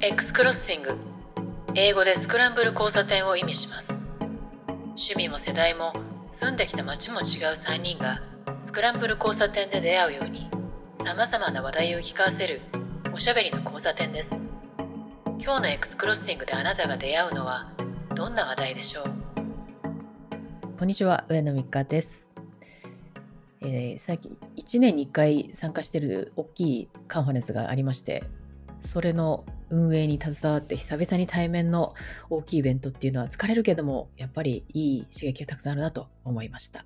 X クロッシング英語でスクランブル交差点を意味します。趣味も世代も住んできた街も違う3人がスクランブル交差点で出会うようにさまざまな話題を聞かせるおしゃべりの交差点です。今日の X クロッシングであなたが出会うのはどんな話題でしょう？こんにちは上野美香です。えー、最近1年に1回参加してる大きいカンファレンスがありましてそれの運営に携わって久々に対面の大きいイベントっていうのは疲れるけどもやっぱりいい刺激がたくさんあるなと思いました。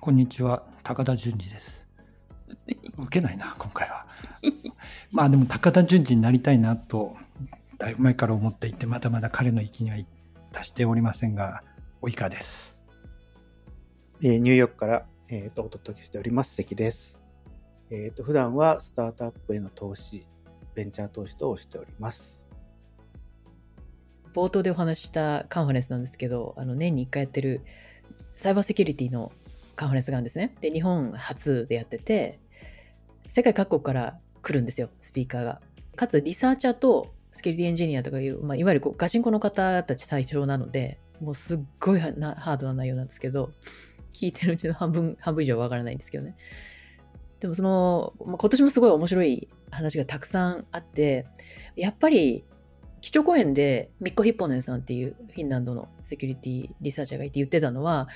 こんにちは高田純次です。受けないな今回は。まあでも高田純次になりたいなとだいぶ前から思っていてまだまだ彼の域には達しておりませんが及川です。えー、ニューヨークから、えーと、お届けしております関です。えーと、普段はスタートアップへの投資、ベンチャー投資等をしております。冒頭でお話したカンファレンスなんですけど、あの年に1回やってるサイバーセキュリティのカンファレンスがあるんですね。で、日本初でやってて、世界各国から来るんですよ、スピーカーが。かつ、リサーチャーとスキュリティエンジニアとかいう、まあ、いわゆるこうガチンコの方たち対象なので、もうすっごいハードな内容なんですけど、聞いてるうちの半分、半分以上わからないんですけどね。でもその、まあ、今年もすごい面白い話がたくさんあって、やっぱり、基調講演でミッコ・ヒッポネンさんっていうフィンランドのセキュリティリサーチャーがいて言ってたのは、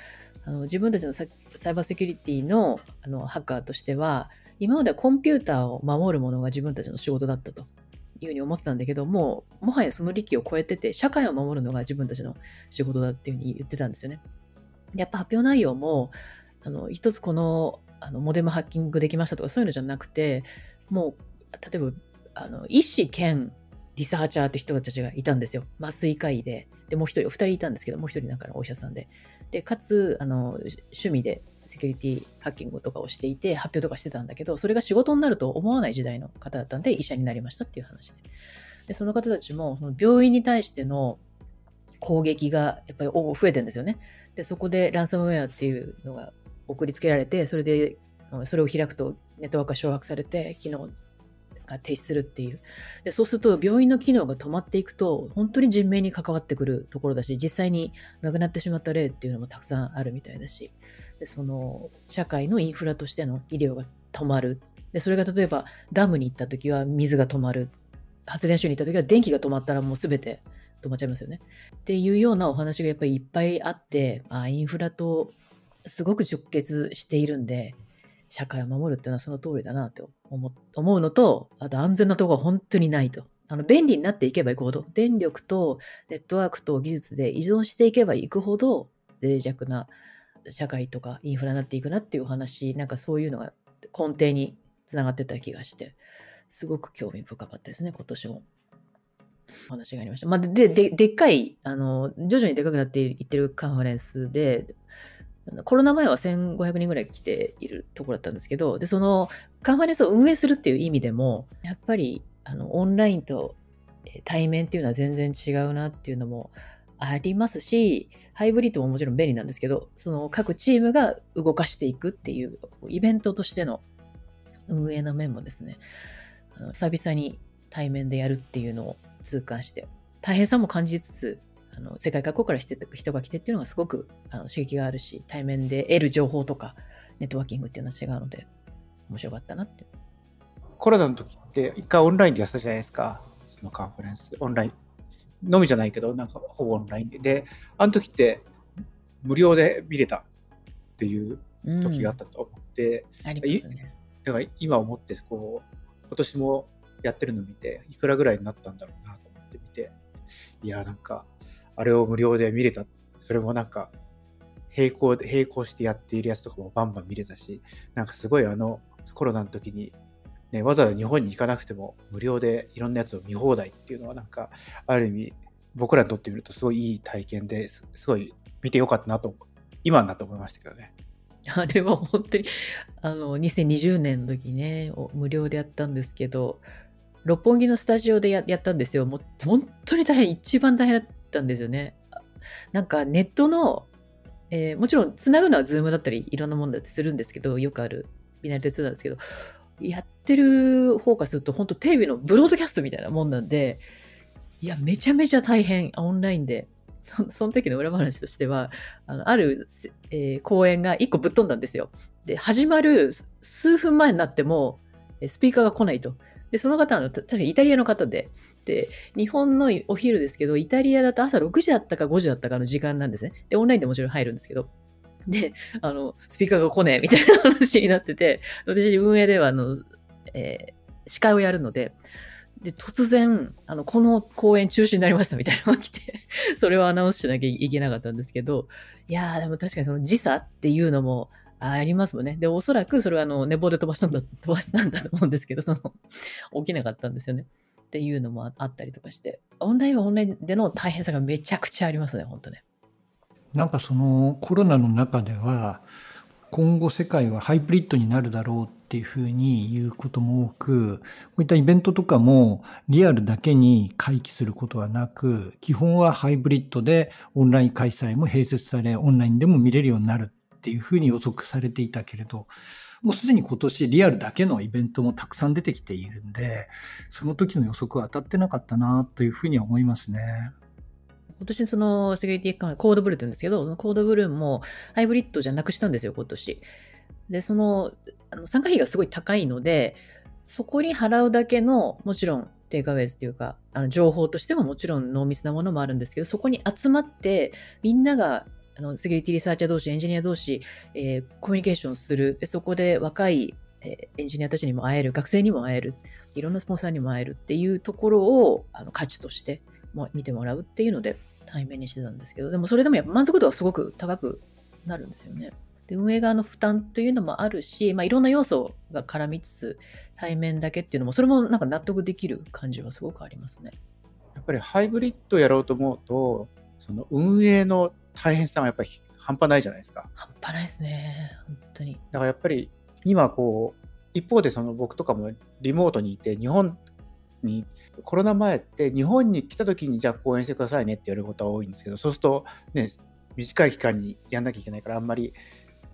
あの自分たちのサイバーセキュリティのあのハッカーとしては、今まではコンピューターを守るものが自分たちの仕事だったというふうに思ってたんだけども、もはやその力を超えてて、社会を守るのが自分たちの仕事だっていうふうに言ってたんですよね。やっぱ発表内容も、あの、一つこの、あの、モデムハッキングできましたとかそういうのじゃなくて、もう、例えば、あの、医師兼リサーチャーって人たちがいたんですよ。麻酔科医で。で、もう一人、二人いたんですけど、もう一人なんかのお医者さんで。で、かつ、あの、趣味でセキュリティハッキングとかをしていて、発表とかしてたんだけど、それが仕事になると思わない時代の方だったんで、医者になりましたっていう話で。で、その方たちも、その病院に対しての攻撃がやっぱり増えてるんですよね。で、そこでランサムウェアっていうのが送りつけられて、それで、それを開くとネットワークが掌握されて、機能が停止するっていう。で、そうすると病院の機能が止まっていくと、本当に人命に関わってくるところだし、実際に亡くなってしまった例っていうのもたくさんあるみたいだし、でその社会のインフラとしての医療が止まる。で、それが例えばダムに行った時は水が止まる。発電所に行った時は電気が止まったらもう全て止まっちゃいますよね。っていうようなお話がやっぱりいっぱいあって、あインフラとすごく直結しているんで、社会を守るっていうのはその通りだなと思思うのと、あと安全なところが本当にないと。あの、便利になっていけばいくほど、電力とネットワークと技術で依存していけばいくほど、脆弱な社会とかインフラになっていくなっていうお話、なんかそういうのが根底につながってた気がして、すごく興味深かったですね、今年も。話がありました。まあ、で、で、でっかい、あの、徐々にでかくなっていってるカンファレンスで、コロナ前は1500人ぐらい来ているところだったんですけど、で、そのカンファレンスを運営するっていう意味でも、やっぱり、あの、オンラインと対面っていうのは全然違うなっていうのもありますし、ハイブリッドももちろん便利なんですけど、その各チームが動かしていくっていうイベントとしての運営の面もですね、久々に対面でやるっていうのを痛感して、大変さも感じつつ、あの世界各国から人が来てっていうのがすごくあの刺激があるし、対面で得る情報とか、ネットワーキングっていうのは違うので、面白かったなって。コロナの時って一回オンラインでやったじゃないですか、そのカンファレンス。オンライン。のみじゃないけど、なんかほぼオンラインで。で、あの時って無料で見れたっていう時があったと思って、うん、ありますね。だから今思って、こう、今年もやってるの見て、いくらぐらいになったんだろうなと思って見て、いや、なんか、あれを無料で見れた。それもなんか、並行、並行してやっているやつとかもバンバン見れたし、なんかすごいあの、コロナの時に、ね、わざわざ日本に行かなくても無料でいろんなやつを見放題っていうのはなんか、ある意味、僕らにとってみるとすごいいい体験ですごい見てよかったなと、今になって思いましたけどね。あれは本当に、あの、2020年の時ね、無料でやったんですけど、六本木のスタジオでやったんですよ。もう本当に大変、一番大変ったんですよね。なんかネットの、えー、もちろんつなぐのはズームだったりいろんなものだってするんですけど、よくあるウェビナー的になんですけど、やってる方からすると、本当テレビのブロードキャストみたいなもんなんで、いや、めちゃめちゃ大変、オンラインで。そその時の裏話としては、あのある、えー、講演が1個ぶっ飛んだんですよ。で、始まる数分前になっても、スピーカーが来ないと。で、その方は、確かにイタリアの方、で、日本のお昼ですけど、イタリアだと朝6時だったか5時だったかの時間なんですね。で、オンラインでもちろん入るんですけど。で、あの、スピーカーが来ねえみたいな話になってて、私運営では、あの、えー、司会をやるので、で、突然、あの、この公演中止になりましたみたいなのが来て、それをアナウンスしなきゃいけなかったんですけど、いやー、でも確かにその時差っていうのもありますもんね。で、おそらくそれはあの、寝坊で飛ばしたんだ、飛ばしたんだと思うんですけど、その、起きなかったんですよね。っていうのもあったりとかして、オンラインはオンラインでの大変さがめちゃくちゃありますね、本当ね。なんかそのコロナの中では、今後世界はハイブリッドになるだろうっていうふうに言うことも多く、こういったイベントとかもリアルだけに回帰することはなく、基本はハイブリッドでオンライン開催も併設され、オンラインでも見れるようになるっていうふうに予測されていたけれど、もうすでに今年リアルだけのイベントもたくさん出てきているんで、その時の予測は当たってなかったなというふうには思いますね。今年そのセキュリティコードブルーって言うんですけど、そのコードブルーもハイブリッドじゃなくしたんですよ、今年。で、その、あの参加費がすごい高いので、そこに払うだけの、もちろん、テイクアウェイズというか、あの情報としてももちろん濃密なものもあるんですけど、そこに集まって、みんながあのセキュリティリサーチャー同士、エンジニア同士、えー、コミュニケーションする。でそこで若い、えー、エンジニアたちにも会える、学生にも会える、いろんなスポンサーにも会えるっていうところをあの価値としても見てもらうっていうので対面にしてたんですけど、でもそれでもやっぱ満足度はすごく高くなるんですよね。で運営側の負担というのもあるし、まあ、いろんな要素が絡みつつ、対面だけっていうのも、それもなんか納得できる感じはすごくありますね。やっぱりハイブリッドやろうと思うと、その運営の大変さはやっぱり半端ないじゃないですか。半端ないですね。本当に。だからやっぱり今こう、一方でその僕とかもリモートにいて、日本に、コロナ前って日本に来た時にじゃあ講演してくださいねって言われることは多いんですけど、そうするとね、短い期間にやんなきゃいけないからあんまり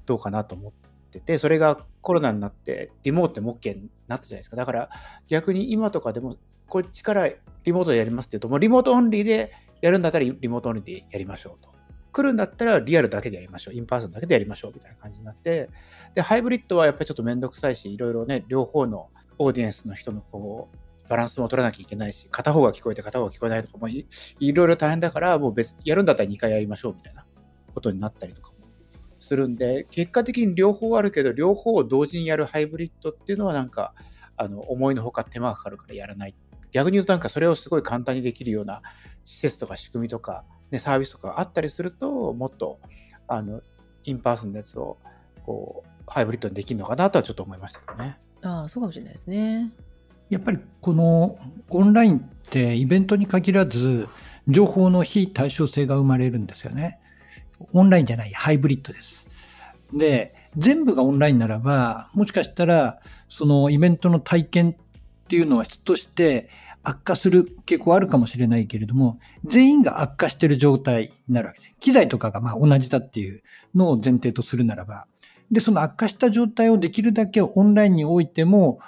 どうかなと思ってて、それがコロナになってリモートでも OK になったじゃないですか。だから逆に今とかでもこっちからリモートでやりますって言うと、もうリモートオンリーでやるんだったらリモートオンリーでやりましょうと。来るんだったらリアルだけでやりましょう。 in person だけでやりましょうみたいな感じになって、で、ハイブリッドはやっぱりちょっとめんどくさいし、いろいろね、両方のオーディエンスの人のこう、バランスも取らなきゃいけないし、片方が聞こえて片方が聞こえないとかもいろいろ大変だから、もう別、やるんだったら2回やりましょうみたいなことになったりとかもするんで、結果的に両方あるけど、両方を同時にやるハイブリッドっていうのはなんか、あの、思いのほか手間がかかるからやらない。逆に言うとなんかそれをすごい簡単にできるような施設とか仕組みとか、ね、サービスとかあったりすると、もっと、あの、 in person のやつを、こう、ハイブリッドにできるのかなとはちょっと思いましたけどね。ああ、そうかもしれないですね。やっぱりこのオンラインってイベントに限らず、情報の非対称性が生まれるんですよね。オンラインじゃない、ハイブリッドです。で、全部がオンラインならば、もしかしたら、そのイベントの体験っていうのは質として悪化する傾向あるかもしれないけれども、全員が悪化している状態になるわけです。機材とかがまあ同じだっていうのを前提とするならば。で、その悪化した状態をできるだけオンラインにおいても、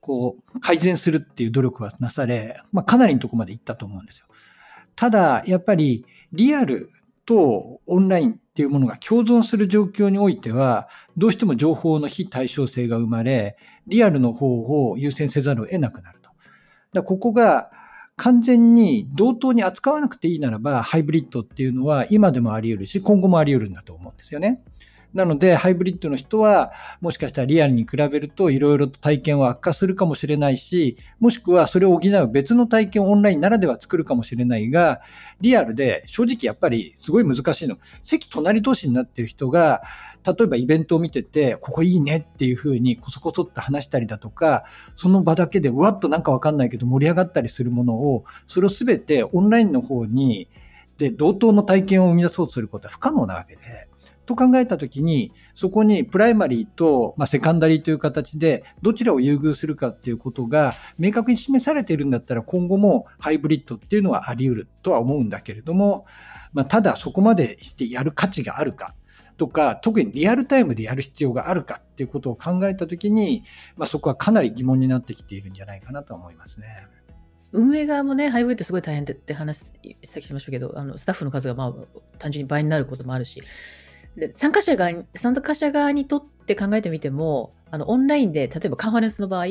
こう、改善するっていう努力はなされ、まあかなりのとこまで行ったと思うんですよ。ただ、やっぱりリアルとオンラインっていうものが共存する状況においては、どうしても情報の非対称性が生まれ、リアルの方を優先せざるを得なくなる。だここが完全に同等に扱わなくていいならば、ハイブリッドっていうのは今でもあり得るし、今後もあり得るんだと思うんですよね。なので、ハイブリッドの人は、もしかしたらリアルに比べると、いろいろと体験は悪化するかもしれないし、もしくはそれを補う別の体験をオンラインならでは作るかもしれないが、リアルで正直やっぱりすごい難しいの。席隣同士になっている人が、例えばイベントを見てて、ここいいねっていうふうにこそこそって話したりだとか、その場だけでわっとなんかわかんないけど盛り上がったりするものを、それをすべてオンラインの方に、で、同等の体験を生み出そうとすることは不可能なわけで、と考えたときに、そこにプライマリーと、まあ、セカンダリーという形で、どちらを優遇するかっていうことが明確に示されているんだったら、今後もハイブリッドっていうのはあり得るとは思うんだけれども、まあ、ただそこまでしてやる価値があるかとか、特にリアルタイムでやる必要があるかっていうことを考えたときに、まあ、そこはかなり疑問になってきているんじゃないかなと思いますね。運営側もね、ハイブリッドすごい大変ってって話さっきしましたけど、あのスタッフの数がまあ単純に倍になることもあるし、参加者側に参加者側にとって考えてみても、あのオンラインで、例えばカンファレンスの場合、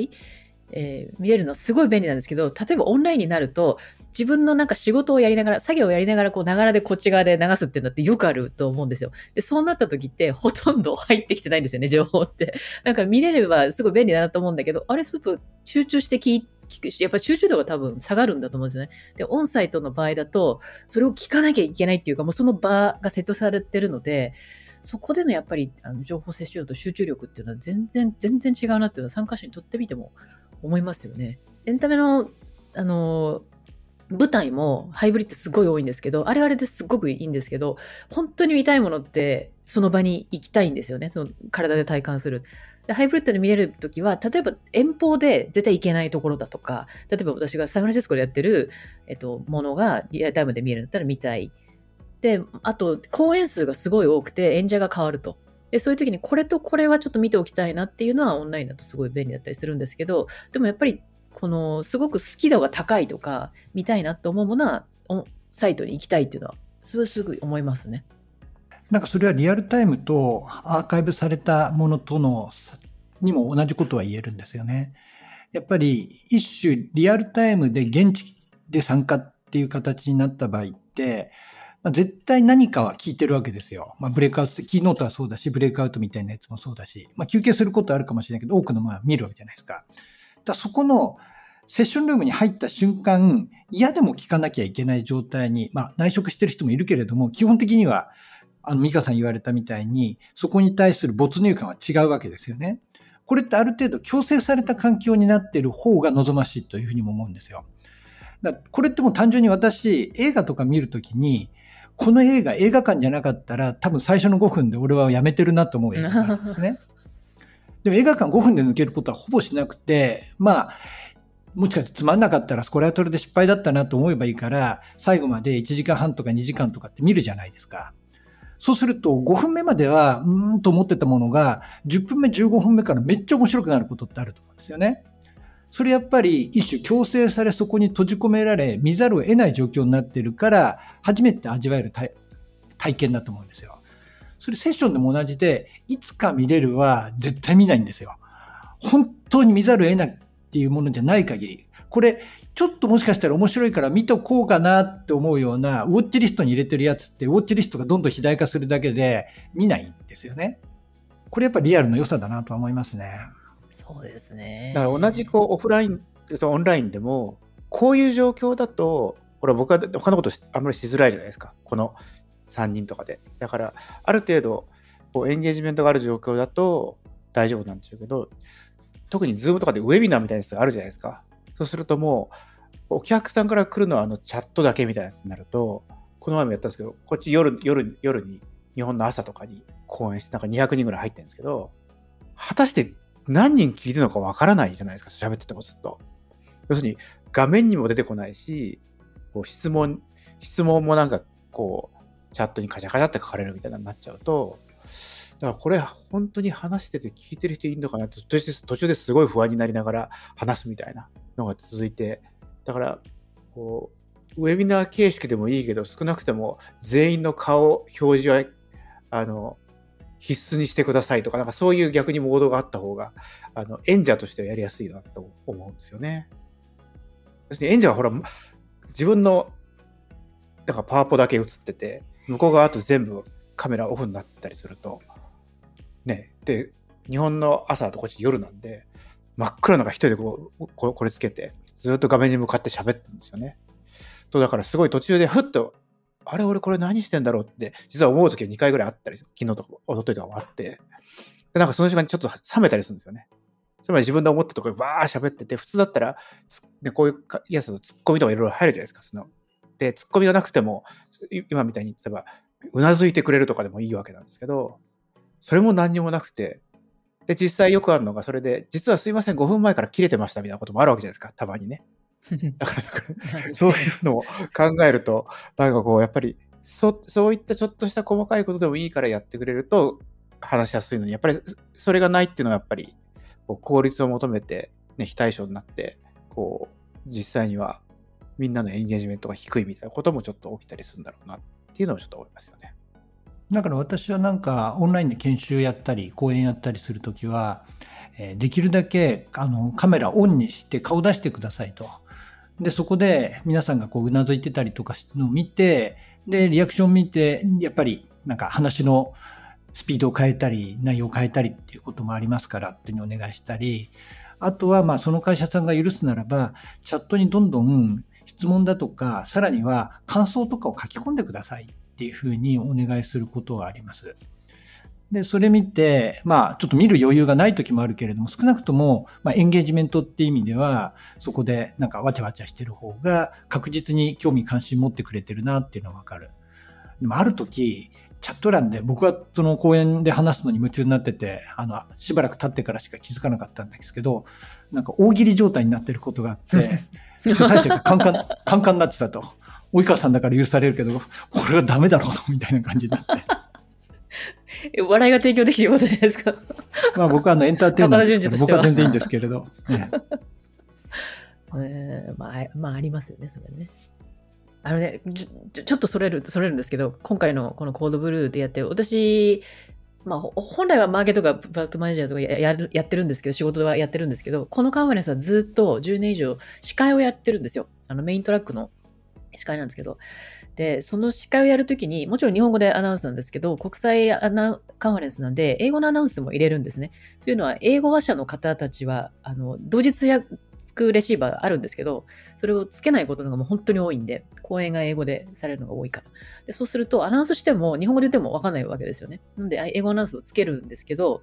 えー、見れるのすごい便利なんですけど、例えばオンラインになると、自分のなんか仕事をやりながら、作業をやりながら、こう、ながらでこっち側で流すっていうのってよくあると思うんですよ。で、そうなった時って、ほとんど入ってきてないんですよね、情報って。なんか見れればすごい便利だなと思うんだけど、あれ、すごく集中して聞いて聞くし、やっぱ集中度が多分下がるんだと思うんですよね。で、オンサイトの場合だと、それを聞かなきゃいけないっていうか、もうその場がセットされてるので、そこでのやっぱりあの情報摂取量と集中力っていうのは全然、全然違うなっていうのは参加者にとってみても思いますよね。エンタメの、あの、舞台もハイブリッドすごい多いんですけど、あれあれですごくいいんですけど、本当に見たいものってその場に行きたいんですよね。その体で体感する。でハイブリッドで見れるときは、例えば遠方で絶対行けないところだとか、例えば私がサンフランシスコでやってる、えっと、ものがリアルタイムで見えるんだったら見たい。で、あと、公演数がすごい多くて演者が変わると。で、そういう時にこれとこれはちょっと見ておきたいなっていうのはオンラインだとすごい便利だったりするんですけど、でもやっぱりこのすごく好き度が高いとか見たいなと思うものはサイトに行きたいっていうのはそれはすぐ思いますね。なんかそれはリアルタイムとアーカイブされたものとのにも同じことは言えるんですよね。やっぱり一種リアルタイムで現地で参加っていう形になった場合って、まあ、絶対何かは聞いてるわけですよ。まあ、ブレイクアウト、キーノートはそうだし、ブレイクアウトみたいなやつもそうだし、まあ、休憩することあるかもしれないけど、多くのまあ見るわけじゃないですか。だそこのセッションルームに入った瞬間、嫌でも聞かなきゃいけない状態に、まあ内職してる人もいるけれども、基本的には、あの、ミカさん言われたみたいに、そこに対する没入感は違うわけですよね。これってある程度強制された環境になっている方が望ましいというふうにも思うんですよ。だこれってもう単純に私、映画とか見るときに、この映画、映画館じゃなかったら、多分最初の5分で俺はやめてるなと思う映画なんですね。でも映画館5分で抜けることはほぼしなくて、まあ、もしかしてつまんなかったら、これはそれで失敗だったなと思えばいいから、最後まで1時間半とか2時間とかって見るじゃないですか。そうすると、5分目までは、うーんと思ってたものが、10分目、15分目からめっちゃ面白くなることってあると思うんですよね。それやっぱり一種強制されそこに閉じ込められ、見ざるを得ない状況になってるから、初めて味わえる体験だと思うんですよ。それセッションでも同じで、いつか見れるは絶対見ないんですよ。本当に見ざるを得ないっていうものじゃない限り、これ、ちょっともしかしたら面白いから見とこうかなって思うような、ウォッチリストに入れてるやつって、ウォッチリストがどんどん肥大化するだけで見ないんですよね。これやっぱリアルの良さだなと思いますね。そうですね。だから同じこうオフライン、オンラインでも、こういう状況だと、ほら僕は他のことあんまりしづらいじゃないですか。この3人とかで。だから、ある程度、こうエンゲージメントがある状況だと大丈夫なんでしょうけど、特に Zoom とかでウェビナーみたいなやつがあるじゃないですか。そうするともう、お客さんから来るのはあのチャットだけみたいなやつになると、この前もやったんですけど、こっち夜、夜、夜に、日本の朝とかに講演して、なんか200人ぐらい入ってるんですけど、果たして何人聞いてるのかわからないじゃないですか、喋っててもずっと。要するに、画面にも出てこないし、こう質問、質問もなんかこう、チャットにカチャカチャって書かれるみたいになっちゃうと、だからこれ本当に話してて聞いてる人いるのかなって途中ですごい不安になりながら話すみたいなのが続いて、だからこう、ウェビナー形式でもいいけど、少なくても全員の顔表示は、あの、必須にしてくださいとか、なんかそういう逆にモードがあった方が、あの、演者としてはやりやすいなと思うんですよね。要するに演者はほら、自分の、なんかパワポだけ映ってて、向こう側と全部カメラオフになったりすると、ね、で、日本の朝とこっち夜なんで、真っ暗な中一人でこうここれつけて、ずっと画面に向かって喋ってるんですよね。と、だからすごい途中でふっと、あれ俺これ何してんだろうって、実は思う時は2回ぐらいあったり、昨日とか、一昨日とかもあって、で、なんかその時間にちょっと冷めたりするんですよね。つまり自分で思ったところでバー喋ってて、普通だったら、ね、こういうやつだとツッコミとかいろいろ入るじゃないですか。そので、ツッコミがなくても、今みたいに、例えば、うなずいてくれるとかでもいいわけなんですけど、それも何にもなくて、で、実際よくあるのが、それで、実はすいません、5分前から切れてましたみたいなこともあるわけじゃないですか、たまにね。だから、そういうのを考えると、なんかこう、やっぱり、そ、そういったちょっとした細かいことでもいいからやってくれると話しやすいのに、やっぱりそれがないっていうのはやっぱりこう効率を求めて、ね、非対称になって、こう、実際にはみんなのエンゲージメントが低いみたいなこともちょっと起きたりするんだろうなっていうのをちょっと思いますよね。だから私はなんかオンラインで研修やったり講演やったりするときは、えーできるだけあのカメラオンにして顔出してくださいと。で、そこで皆さんがこううなずいてたりとかのを見て、で、リアクションを見て、やっぱりなんか話のスピードを変えたり、内容を変えたりっていうこともありますからっていうのをお願いしたり、あとはまあその会社さんが許すならば、チャットにどんどん質問だとか、さらには感想とかを書き込んでくださいっていうふうにお願いすることはあります。で、それ見て、まあ、ちょっと見る余裕がない時もあるけれども、少なくとも、まあ、エンゲージメントっていう意味では、そこでなんかわちゃわちゃしてる方が確実に興味関心持ってくれてるなっていうのはわかる。でもある時、チャット欄で僕はその講演で話すのに夢中になってて、あの、しばらく経ってからしか気づかなかったんですけど、なんか大喜利状態になってることがあって、主催者がカンカン、カンカンになってたと。及川さんだから許されるけど、これはダメだろうと、みたいな感じになって。え笑いが提供できてることじゃないですか。まあ僕はあのエンターテインメントです僕は全然いいんですけれど。ねえーまあ、あまあ、ありますよね、それね。あのね、ちょちょっとそれる、それるんですけど、今回のこのコードブルーでやって、私、まあ、ほ本来はマーケとかプロダクトマネージャーとかややるやってるんですけど、仕事はやってるんですけど、このカンファレンスはずっと10年以上司会をやってるんですよ。あのメイントラックの司会なんですけど。で、その司会をやるときに、もちろん日本語でアナウンスなんですけど、国際アナカンファレンスなんで、英語のアナウンスも入れるんですね。というのは、英語話者の方たちは、あの、同日訳レシーバーあるんですけど、それをつけないことのがもう本当に多いんで、講演が英語でされるのが多いから。で、そうすると、アナウンスしても、日本語で言ってもわかんないわけですよね。なんで、英語アナウンスをつけるんですけど、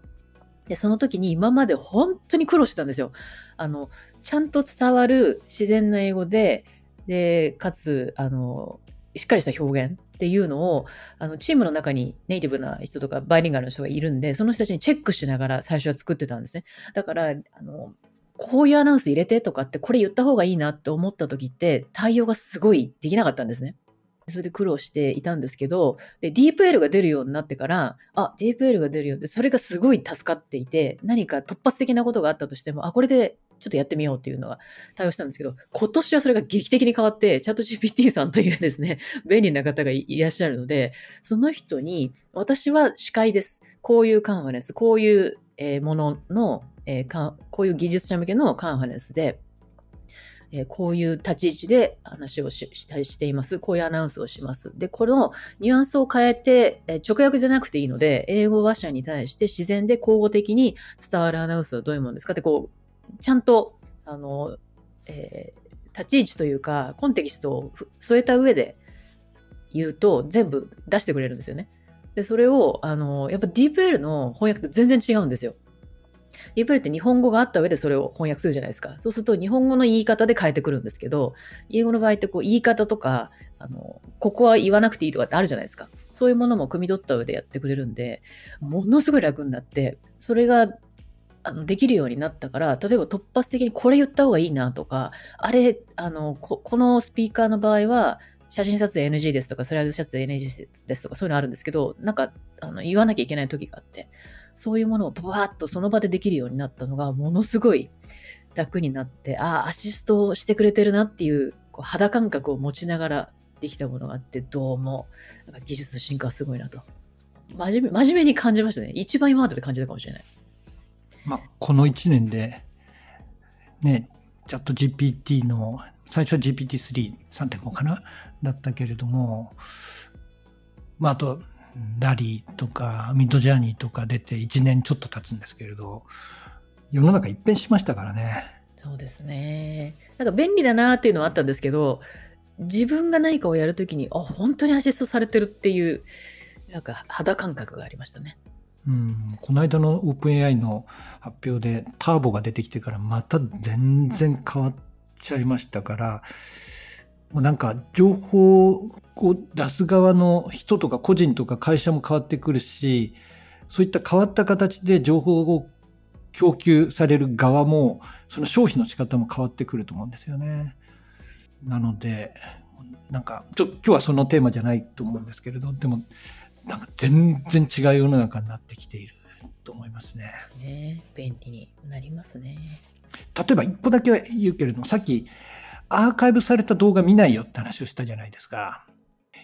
で、その時に今まで本当に苦労してたんですよ。あの、ちゃんと伝わる自然な英語で、で、かつ、あの、しっかりした表現っていうのを、あの、チームの中にネイティブな人とかバイリンガルの人がいるんで、その人たちにチェックしながら最初は作ってたんですね。だから、あの、こういうアナウンス入れてとかって、これ言った方がいいなって思った時って、対応がすごいできなかったんですね。それで苦労していたんですけど、で、ディープ L が出るようになってから、あ、ディープ L が出るようで、それがすごい助かっていて、何か突発的なことがあったとしても、あ、これでちょっとやってみようっていうのが対応したんですけど、今年はそれが劇的に変わって、チャット GPT さんというですね、便利な方がいらっしゃるので、その人に、私は司会です。こういうカンファレンス、こういう、えーものの、えーこういう技術者向けのカンファレンスで、えーこういう立ち位置で話をししたしています。こういうアナウンスをします。で、このニュアンスを変えて、えー直訳でなくていいので、英語話者に対して自然で交互的に伝わるアナウンスはどういうものですか？って、こう、ちゃんと、あの、えー立ち位置というか、コンテキストを添えた上で言うと、全部出してくれるんですよね。で、それを、あの、やっぱ DeepL の翻訳と全然違うんですよ。DeepL って日本語があった上でそれを翻訳するじゃないですか。そうすると日本語の言い方で変えてくるんですけど、英語の場合ってこう言い方とか、あの、ここは言わなくていいとかってあるじゃないですか。そういうものも汲み取った上でやってくれるんで、ものすごい楽になって、それが、あの、できるようになったから、例えば突発的にこれ言った方がいいなとか、あれ、あの、ここのスピーカーの場合は、写真撮影 NG ですとか、スライド撮影 NG ですとか、そういうのあるんですけど、なんか、あの、言わなきゃいけない時があって、そういうものをパパッとその場でできるようになったのが、ものすごい楽になって、ああ、アシストしてくれてるなっていう、こう肌感覚を持ちながらできたものがあって、どうも、なんか技術の進化はすごいなと。真面目、真面目に感じましたね。一番今までで感じたかもしれない。まあ、この1年で、ね、チャット GPT の、最初は GPT-3、3.5かな？だったけれども、まあ、あと、ラリーとか、ミッドジャーニーとか出て1年ちょっと経つんですけれど、世の中一変しましたからね。そうですね。なんか便利だなっていうのはあったんですけど、自分が何かをやるときに、あ、本当にアシストされてるっていう、なんか肌感覚がありましたね。うん、この間の OpenAI の発表でターボが出てきてからまた全然変わっちゃいましたから、もうなんか情報を出す側の人とか個人とか会社も変わってくるし、そういった変わった形で情報を供給される側も、その消費の仕方も変わってくると思うんですよね。なので、なんか、ちょ今日はそのテーマじゃないと思うんですけれど、でも、なんか全然違う世の中になってきていると思いますね。ね便利になりますね。例えば一個だけ言うけれども、さっきアーカイブされた動画見ないよって話をしたじゃないですか。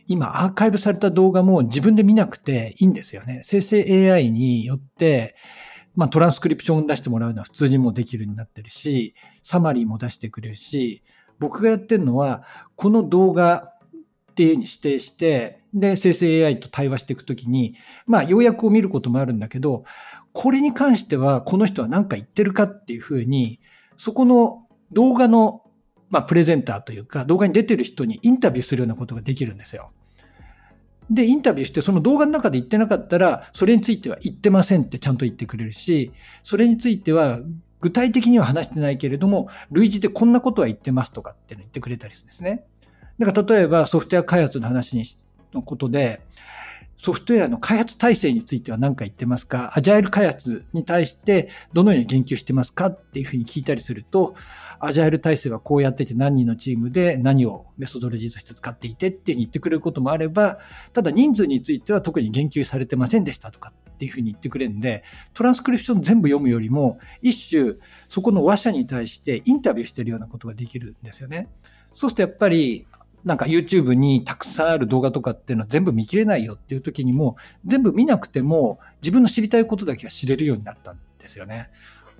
今、アーカイブされた動画も自分で見なくていいんですよね。生成 AI によって、まあトランスクリプション出してもらうのは普通にもできるようになってるし、サマリーも出してくれるし、僕がやってるのは、この動画っていうに指定して、で、生成 AI と対話していくときに、まあ、要約を見ることもあるんだけど、これに関しては、この人は何か言ってるかっていうふうに、そこの動画の、まあ、プレゼンターというか、動画に出てる人にインタビューするようなことができるんですよ。で、インタビューして、その動画の中で言ってなかったら、それについては言ってませんってちゃんと言ってくれるし、それについては、具体的には話してないけれども、類似でこんなことは言ってますとかっていうの言ってくれたりするんですね。だから例えばソフトウェア開発の話にのことで、ソフトウェアの開発体制については何か言ってますか？アジャイル開発に対してどのように言及してますか？っていうふうに聞いたりすると、アジャイル体制はこうやってて何人のチームで何をメソドロジーとして使っていてって言ってくれることもあれば、ただ人数については特に言及されてませんでしたとかっていうふうに言ってくれるんで、トランスクリプション全部読むよりも、一種そこの話者に対してインタビューしてるようなことができるんですよね。そうするとやっぱりなんか YouTube にたくさんある動画とかっていうのは全部見切れないよっていう時にも、全部見なくても自分の知りたいことだけは知れるようになったんですよね。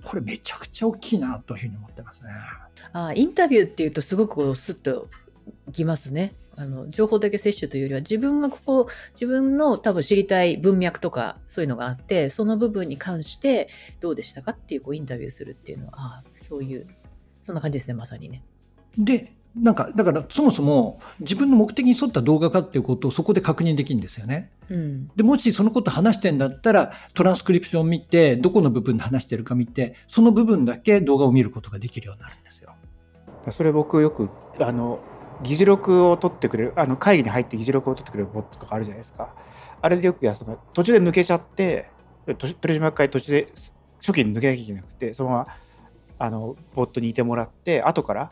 これめちゃくちゃ大きいなというふうに思ってますね。あインタビューっていうとすごくスッときますね。あの、情報だけ摂取というよりは自分がここ、自分の多分知りたい文脈とかそういうのがあって、その部分に関してどうでしたかっていうこうインタビューするっていうのは、あそういう、そんな感じですね、まさにね。で、なんか、だからそもそも自分の目的に沿った動画かっていうことをそこで確認できるんですよね。うん、で、もしそのこと話してんだったら、トランスクリプションを見て、どこの部分で話してるか見て、その部分だけ動画を見ることができるようになるんですよ。それ僕よく、あの、議事録を取ってくれる、あの会議に入って議事録を取ってくれるボットとかあるじゃないですか。あれでよくやその途中で抜けちゃって、取締役会途中で初期に抜けなきゃいけなくて、そのままあのボットにいてもらって、後から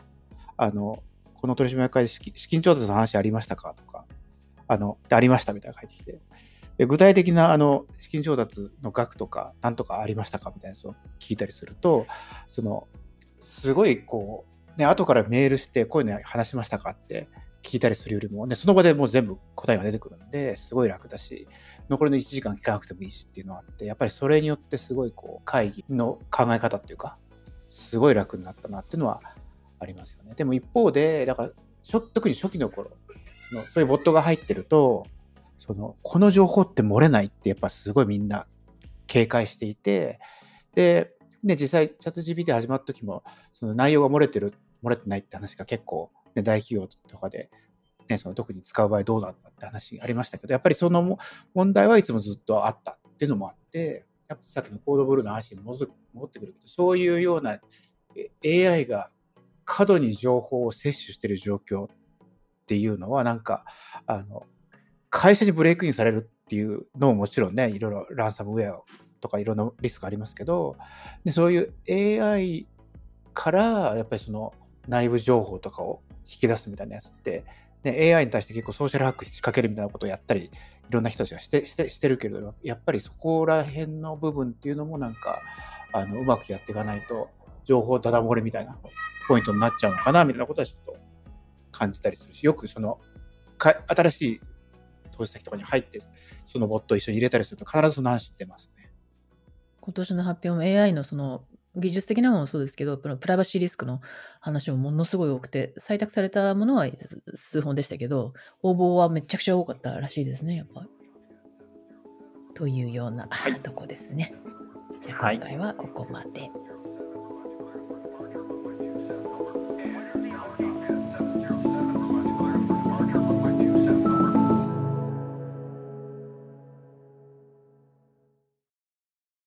あのこの取締役会で資金調達の話ありましたか？とか、あの、ありましたみたいな書いてきて、で具体的なあの資金調達の額とか、なんとかありましたかみたいなのを聞いたりすると、その、すごいこう、ね、後からメールして、こういうの話しましたかって聞いたりするよりも、ね、その場でもう全部答えが出てくるんで、すごい楽だし、残りの1時間聞かなくてもいいしっていうのがあって、やっぱりそれによってすごいこう会議の考え方っていうか、すごい楽になったなっていうのはありますよね。でも一方で、だから、特に初期の頃、そのそういうボットが入ってると、その、この情報って漏れないってやっぱすごいみんな警戒していて、で、ね、実際、チャット GPT 始まった時も、その内容が漏れてる、漏れてないって話が結構、ね、大企業とかで、ね、その特に使う場合どうなんだって話ありましたけど、やっぱりその問題はいつもずっとあったっていうのもあって、やっぱさっきのコードブルーの話に戻ってくるけど、そういうような AI が過度に情報を摂取している状況っていうのは、なんか、あの、会社にブレイクインされるっていうのももちろんね、いろいろランサムウェアとかいろんなリスクありますけど、でそういう AI からやっぱりその内部情報とかを引き出すみたいなやつって、ね、AI に対して結構ソーシャルハック仕掛けるみたいなことをやったり、いろんな人たちがしてしてしてるけれども、やっぱりそこら辺の部分っていうのもなんか、あのうまくやっていかないと、情報ダダ漏れみたいなポイントになっちゃうのかなみたいなことはちょっと感じたりするし、よくそのか新しい投資先とかに入って、そのボットを一緒に入れたりすると必ずその話ってますね。今年の発表も AI のその技術的なものもそうですけど、プライバシーリスクの話もものすごい多くて、採択されたものは数本でしたけど、応募はめちゃくちゃ多かったらしいですね、やっぱ。というようなとこですね。じゃあ今回はここまで。はい